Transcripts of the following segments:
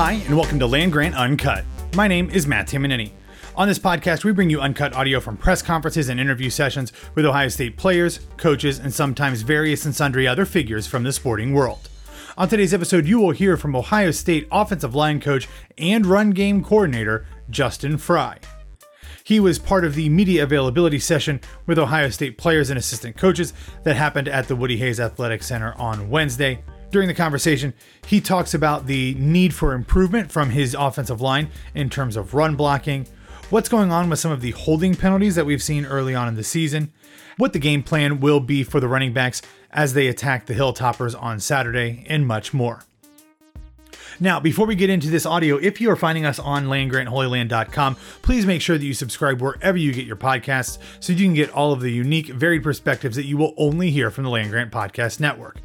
Hi, and welcome to Land Grant Uncut. My name is Matt Tamanini. On this podcast, we bring you uncut audio from press conferences and interview sessions with Ohio State players, coaches, and sometimes various and sundry other figures from the sporting world. On today's episode, you will hear from Ohio State offensive line coach and run game coordinator Justin Frye. He was part of the media availability session with Ohio State players and assistant coaches that happened at the Woody Hayes Athletic Center on Wednesday. During the conversation, he talks about the need for improvement from his offensive line in terms of run blocking, what's going on with some of the holding penalties that we've seen early on in the season, what the game plan will be for the running backs as they attack the Hilltoppers on Saturday, and much more. Now, before we get into this audio, if you are finding us on landgrantholyland.com, please make sure that you subscribe wherever you get your podcasts so you can get all of the unique, varied perspectives that you will only hear from the Land Grant Podcast Network.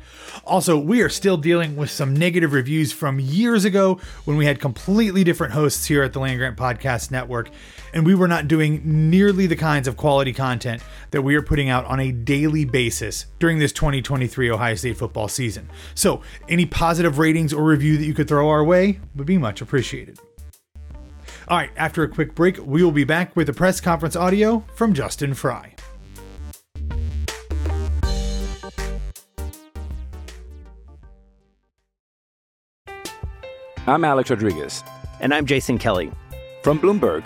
Also, we are still dealing with some negative reviews from years ago when we had completely different hosts here at the Land Grant Podcast Network, and we were not doing nearly the kinds of quality content that we are putting out on a daily basis during this 2023 Ohio State football season. So, any positive ratings or review that you could throw our way would be much appreciated. All right, after a quick break, we will be back with the press conference audio from Justin Frye. I'm Alex Rodriguez. And I'm Jason Kelly. From Bloomberg,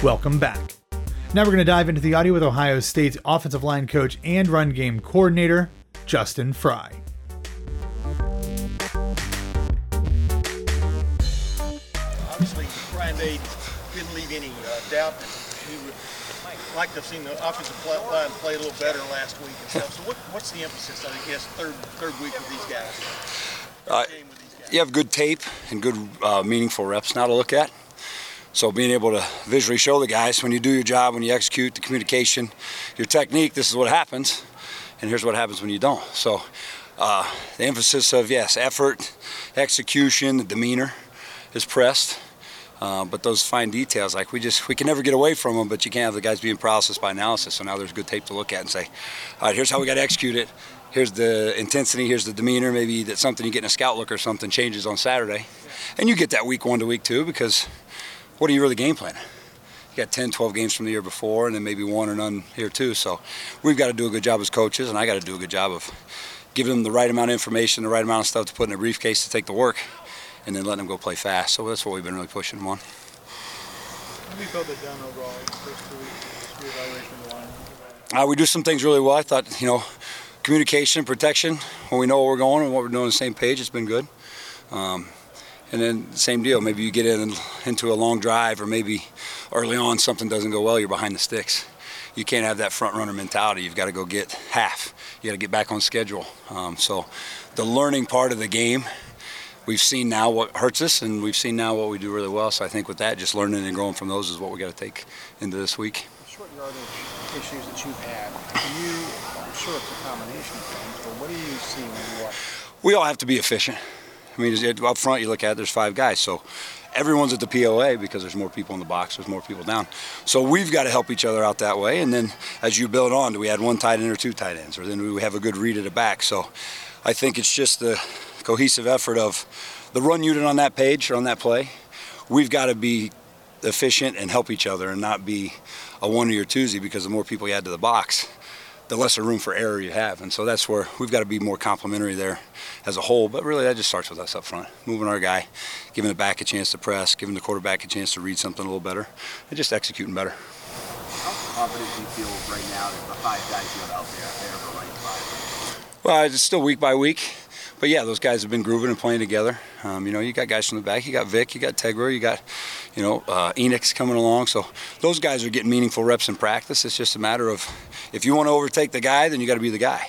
Welcome back. Now we're going to dive into the audio with Ohio State's offensive line coach and run game coordinator, Justin Frye. Obviously, Ryan Day didn't leave any uh, doubt that he would like to have seen the offensive line play a little better last week and stuff. So, what, what's the emphasis? I guess third third week with these guys. Uh, you have good tape and good uh, meaningful reps now to look at. So being able to visually show the guys when you do your job, when you execute the communication, your technique, this is what happens, and here's what happens when you don't. So uh, the emphasis of yes, effort, execution, the demeanor is pressed. Uh, but those fine details, like we just we can never get away from them. But you can't have the guys being processed by analysis. So now there's good tape to look at and say, all right, here's how we got to execute it. Here's the intensity. Here's the demeanor. Maybe that something you get in a scout look or something changes on Saturday, and you get that week one to week two because what are you really game planning? You got 10, 12 games from the year before, and then maybe one or none here too. So we've got to do a good job as coaches, and I got to do a good job of giving them the right amount of information, the right amount of stuff to put in a briefcase to take the work, and then letting them go play fast. So that's what we've been really pushing them on. How do you feel they've overall first two weeks reevaluation of the line? Uh, we do some things really well. I thought, you know, communication, protection, when we know where we're going and what we're doing on the same page, it's been good. Um, and then same deal. Maybe you get in into a long drive, or maybe early on something doesn't go well. You're behind the sticks. You can't have that front runner mentality. You've got to go get half. You got to get back on schedule. Um, so, the learning part of the game, we've seen now what hurts us, and we've seen now what we do really well. So I think with that, just learning and growing from those is what we got to take into this week. Short yardage issues that you've had. You, I'm sure it's a combination of things, but what do you see when you watch? We all have to be efficient. I mean, up front, you look at it, there's five guys. So everyone's at the POA because there's more people in the box, there's more people down. So we've got to help each other out that way. And then as you build on, do we add one tight end or two tight ends? Or then do we have a good read at the back? So I think it's just the cohesive effort of the run unit on that page or on that play. We've got to be efficient and help each other and not be a one or your twosie because the more people you add to the box, the lesser room for error you have. And so that's where we've got to be more complimentary there as a whole. But really, that just starts with us up front, moving our guy, giving the back a chance to press, giving the quarterback a chance to read something a little better, and just executing better. How confident do you feel right now that the five guys you have out there, they're the right five? Well, it's still week by week. But yeah, those guys have been grooving and playing together. Um, you know, you got guys from the back. You got Vic, you got Tegra, you got, you know, uh, Enix coming along. So those guys are getting meaningful reps in practice. It's just a matter of if you want to overtake the guy, then you got to be the guy.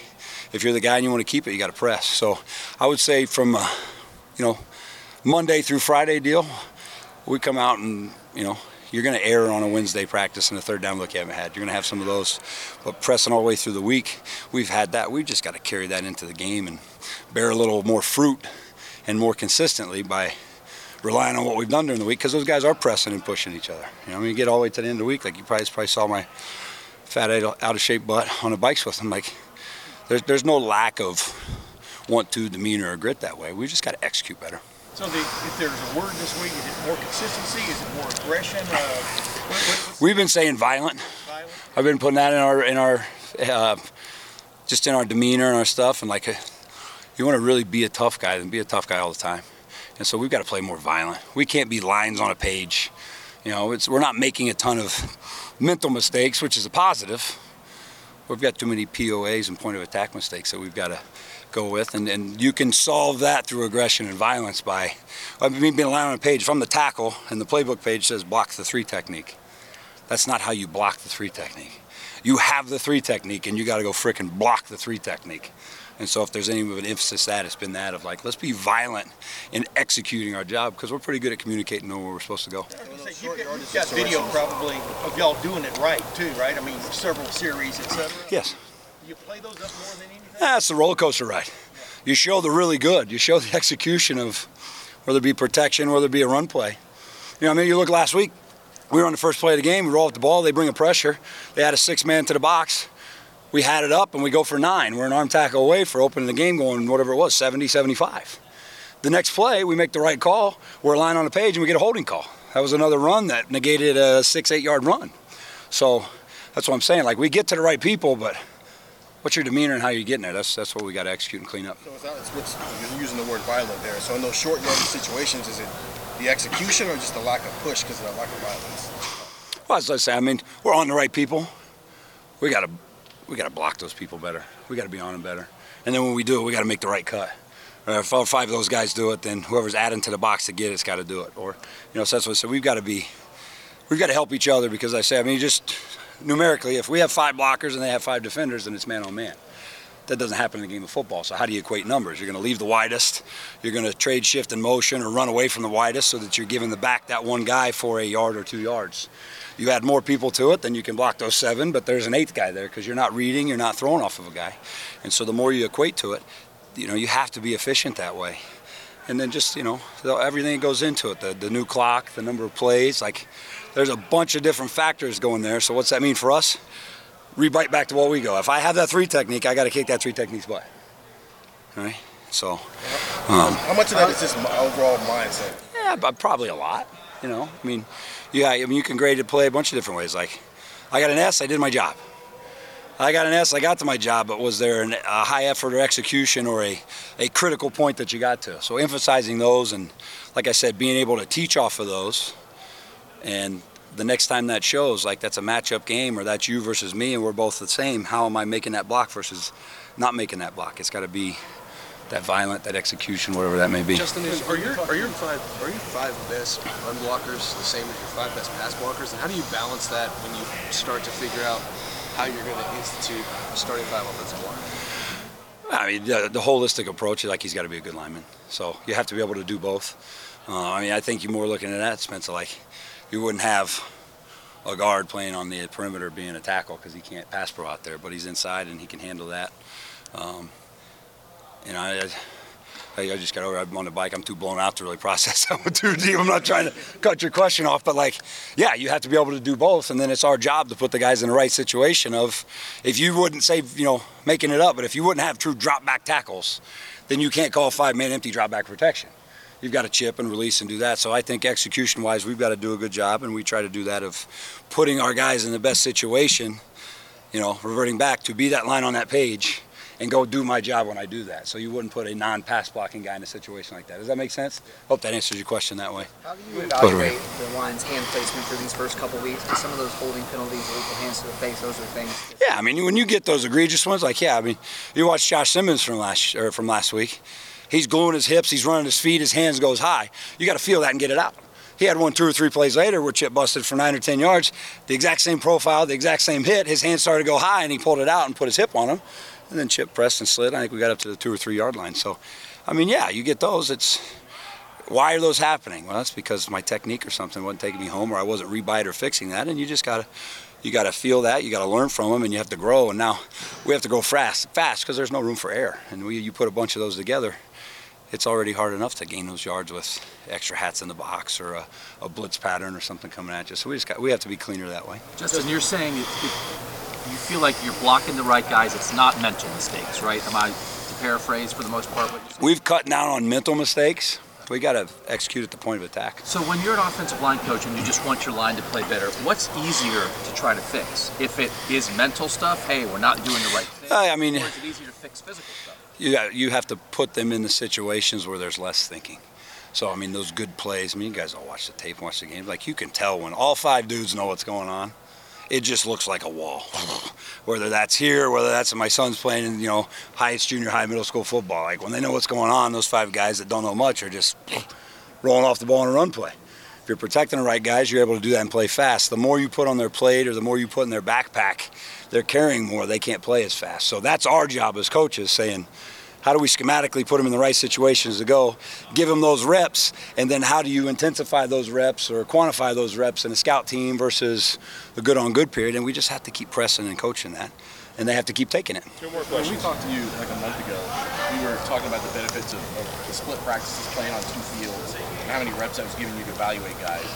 If you're the guy and you want to keep it, you got to press. So I would say from, uh, you know, Monday through Friday deal, we come out and, you know, you're going to err on a Wednesday practice and a third down look you haven't had. You're going to have some of those. But pressing all the way through the week, we've had that. We've just got to carry that into the game and bear a little more fruit and more consistently by relying on what we've done during the week because those guys are pressing and pushing each other. You know, I mean, you get all the way to the end of the week, like you probably, probably saw my fat, out of shape butt on the bikes with them. Like, there's, there's no lack of want to, demeanor, or grit that way. We just got to execute better. So the, if there's a word this week, is it more consistency? Is it more aggression? Uh, what, We've been saying violent. violent. I've been putting that in our in our uh, just in our demeanor and our stuff, and like a, you want to really be a tough guy, then be a tough guy all the time. And so we've got to play more violent. We can't be lines on a page. You know, it's we're not making a ton of mental mistakes, which is a positive. We've got too many POAs and point of attack mistakes that we've got to go with, and, and you can solve that through aggression and violence by, I mean, being allowed on a page from the tackle, and the playbook page says block the three technique. That's not how you block the three technique. You have the three technique, and you got to go frickin' block the three technique. And so, if there's any of an emphasis that, it's been that of like, let's be violent in executing our job because we're pretty good at communicating knowing where we're supposed to go. You've got, you've got video probably of y'all doing it right too, right? I mean, several series, etc. Yes. You play those up more than anything. That's the roller coaster ride. You show the really good. You show the execution of whether it be protection, whether it be a run play. You know, I mean, you look last week. We were on the first play of the game. We roll up the ball. They bring a pressure. They had a six man to the box. We had it up and we go for nine. We're an arm tackle away for opening the game, going whatever it was, 70, 75. The next play, we make the right call. We're a line on the page and we get a holding call. That was another run that negated a six, eight yard run. So that's what I'm saying. Like we get to the right people, but what's your demeanor and how you're getting there? That's that's what we got to execute and clean up. So it's not, it's what's, you're using the word violent there. So in those short yardage situations, is it the execution or just the lack of push because of the lack of violence? Well, as I say, I mean, we're on the right people. We got to we got to block those people better. We got to be on them better. And then when we do it, we got to make the right cut. If all five of those guys do it, then whoever's adding to the box to get it's got to do it. Or, you know, so that's what I said. We've got to be, we've got to help each other because I say, I mean, just numerically, if we have five blockers and they have five defenders, then it's man on man. That doesn't happen in a game of football. So how do you equate numbers? You're going to leave the widest. You're going to trade shift and motion or run away from the widest so that you're giving the back that one guy for a yard or two yards you add more people to it, then you can block those seven, but there's an eighth guy there because you're not reading, you're not throwing off of a guy. And so the more you equate to it, you know, you have to be efficient that way. And then just, you know, everything that goes into it, the, the new clock, the number of plays, like there's a bunch of different factors going there. So what's that mean for us? Rebite back to what we go. If I have that three technique, I got to kick that three technique's butt. All right? So. Um, How much of that is just my overall mindset? Yeah, but probably a lot. You know, I mean, yeah, I mean, you can grade a play a bunch of different ways. Like, I got an S, I did my job. I got an S, I got to my job, but was there an, a high effort or execution or a, a critical point that you got to? So emphasizing those and, like I said, being able to teach off of those. And the next time that shows, like that's a matchup game or that's you versus me and we're both the same, how am I making that block versus not making that block? It's got to be that violent, that execution, whatever that may be. Justin, is, are your are your five are your five best run blockers the same as your five best pass blockers? And how do you balance that when you start to figure out how you're going to institute starting five offensive line? I mean, the, the, holistic approach is like he's got to be a good lineman. So you have to be able to do both. Uh, I mean, I think you're more looking at that, Spencer. Like you wouldn't have a guard playing on the perimeter being a tackle because he can't pass pro out there, but he's inside and he can handle that. Um, you know, I, I, just got over. I'm on the bike. I'm too blown out to really process that one too deep. I'm not trying to cut your question off, but like, yeah, you have to be able to do both, and then it's our job to put the guys in the right situation. Of if you wouldn't say, you know, making it up, but if you wouldn't have true drop back tackles, then you can't call five man empty drop back protection. You've got to chip and release and do that. So I think execution wise, we've got to do a good job, and we try to do that of putting our guys in the best situation. You know, reverting back to be that line on that page and go do my job when I do that. So you wouldn't put a non-pass blocking guy in a situation like that. Does that make sense? Hope that answers your question that way. How do you evaluate the line's hand placement for these first couple weeks? Some of those holding penalties, illegal hands to the face, those are things. Yeah, I mean, when you get those egregious ones, like yeah, I mean, you watch Josh Simmons from last or from last week. He's gluing his hips, he's running his feet, his hands goes high. You got to feel that and get it out. He had one two or three plays later where Chip busted for nine or ten yards, the exact same profile, the exact same hit. His hands started to go high, and he pulled it out and put his hip on him and then chip pressed and slid. I think we got up to the two or three yard line. So, I mean, yeah, you get those. It's why are those happening? Well, that's because my technique or something wasn't taking me home, or I wasn't rebite or fixing that. And you just gotta, you gotta feel that. You gotta learn from them, and you have to grow. And now we have to go fast, fast, because there's no room for error. And we, you put a bunch of those together, it's already hard enough to gain those yards with extra hats in the box or a, a blitz pattern or something coming at you. So we just got, we have to be cleaner that way. Justin, you're saying it, it you feel like you're blocking the right guys. It's not mental mistakes, right? Am I to paraphrase for the most part what you're? We've cut down on mental mistakes. We got to execute at the point of attack. So when you're an offensive line coach and you just want your line to play better, what's easier to try to fix? If it is mental stuff, hey, we're not doing the right thing. I mean, or is it easier to fix physical stuff? You you have to put them in the situations where there's less thinking. So I mean, those good plays. I mean, you guys all watch the tape, watch the game. Like you can tell when all five dudes know what's going on it just looks like a wall. whether that's here, whether that's my son's playing in, you know, highest junior high, middle school football. Like when they know what's going on, those five guys that don't know much are just rolling off the ball in a run play. If you're protecting the right guys, you're able to do that and play fast. The more you put on their plate or the more you put in their backpack, they're carrying more. They can't play as fast. So that's our job as coaches saying, how do we schematically put them in the right situations to go, give them those reps, and then how do you intensify those reps or quantify those reps in a scout team versus the good on good period? And we just have to keep pressing and coaching that, and they have to keep taking it. Two more When we talked to you like a month ago, we were talking about the benefits of, of the split practices, playing on two fields, and how many reps that was giving you to evaluate guys.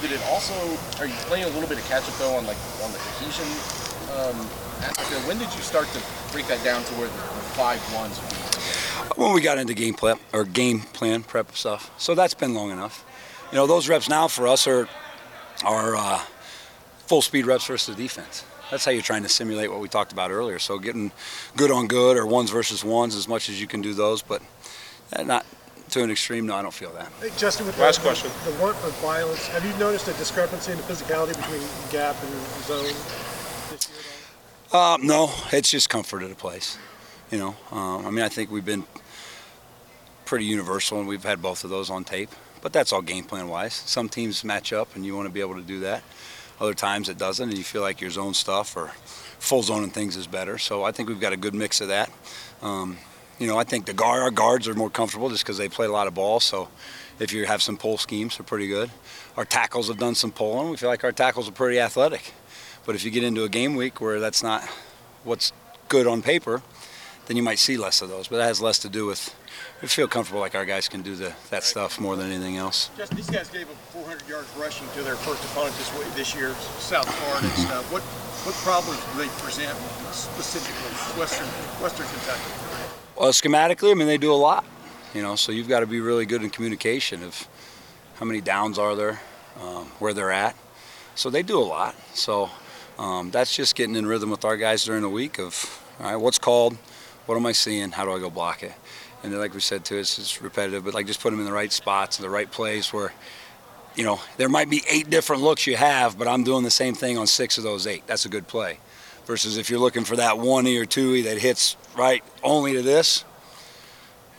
Did it also? Are you playing a little bit of catch up though on like on the cohesion um, aspect? When did you start to break that down to where the, the five ones would be? when we got into game prep or game plan prep stuff. So that's been long enough. You know, those reps now for us are are uh, full speed reps versus defense. That's how you're trying to simulate what we talked about earlier. So getting good on good or ones versus ones as much as you can do those, but uh, not to an extreme. No, I don't feel that. Hey, Justin, with Last the, question. The, the want of violence, have you noticed a discrepancy in the physicality between gap and zone? Uh, no, it's just comfort of a place. You know, um, I mean, I think we've been pretty universal, and we've had both of those on tape. But that's all game plan wise. Some teams match up, and you want to be able to do that. Other times it doesn't, and you feel like your zone stuff or full zone and things is better. So I think we've got a good mix of that. Um, you know, I think the guard, our guards are more comfortable just because they play a lot of ball. So if you have some pull schemes, they're pretty good. Our tackles have done some pulling. We feel like our tackles are pretty athletic. But if you get into a game week where that's not what's good on paper, then you might see less of those. But that has less to do with we feel comfortable like our guys can do the, that stuff more than anything else. Justin, these guys gave up 400 yards rushing to their first opponent this way, this year, South Florida and stuff. What what problems do they present specifically, Western Western Kentucky? Well, schematically, I mean, they do a lot. You know, so you've got to be really good in communication of how many downs are there, um, where they're at. So they do a lot. So um, that's just getting in rhythm with our guys during the week of, all right, what's called, what am I seeing, how do I go block it? And then, like we said too, it's just repetitive, but like just put them in the right spots, in the right place where, you know, there might be eight different looks you have, but I'm doing the same thing on six of those eight. That's a good play. Versus if you're looking for that one E or two E that hits right only to this,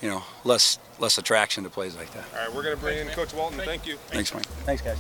you know, less less attraction to plays like that. All right, we're going to bring in Coach Walton. Thank you. Thanks, Mike. Thanks, guys.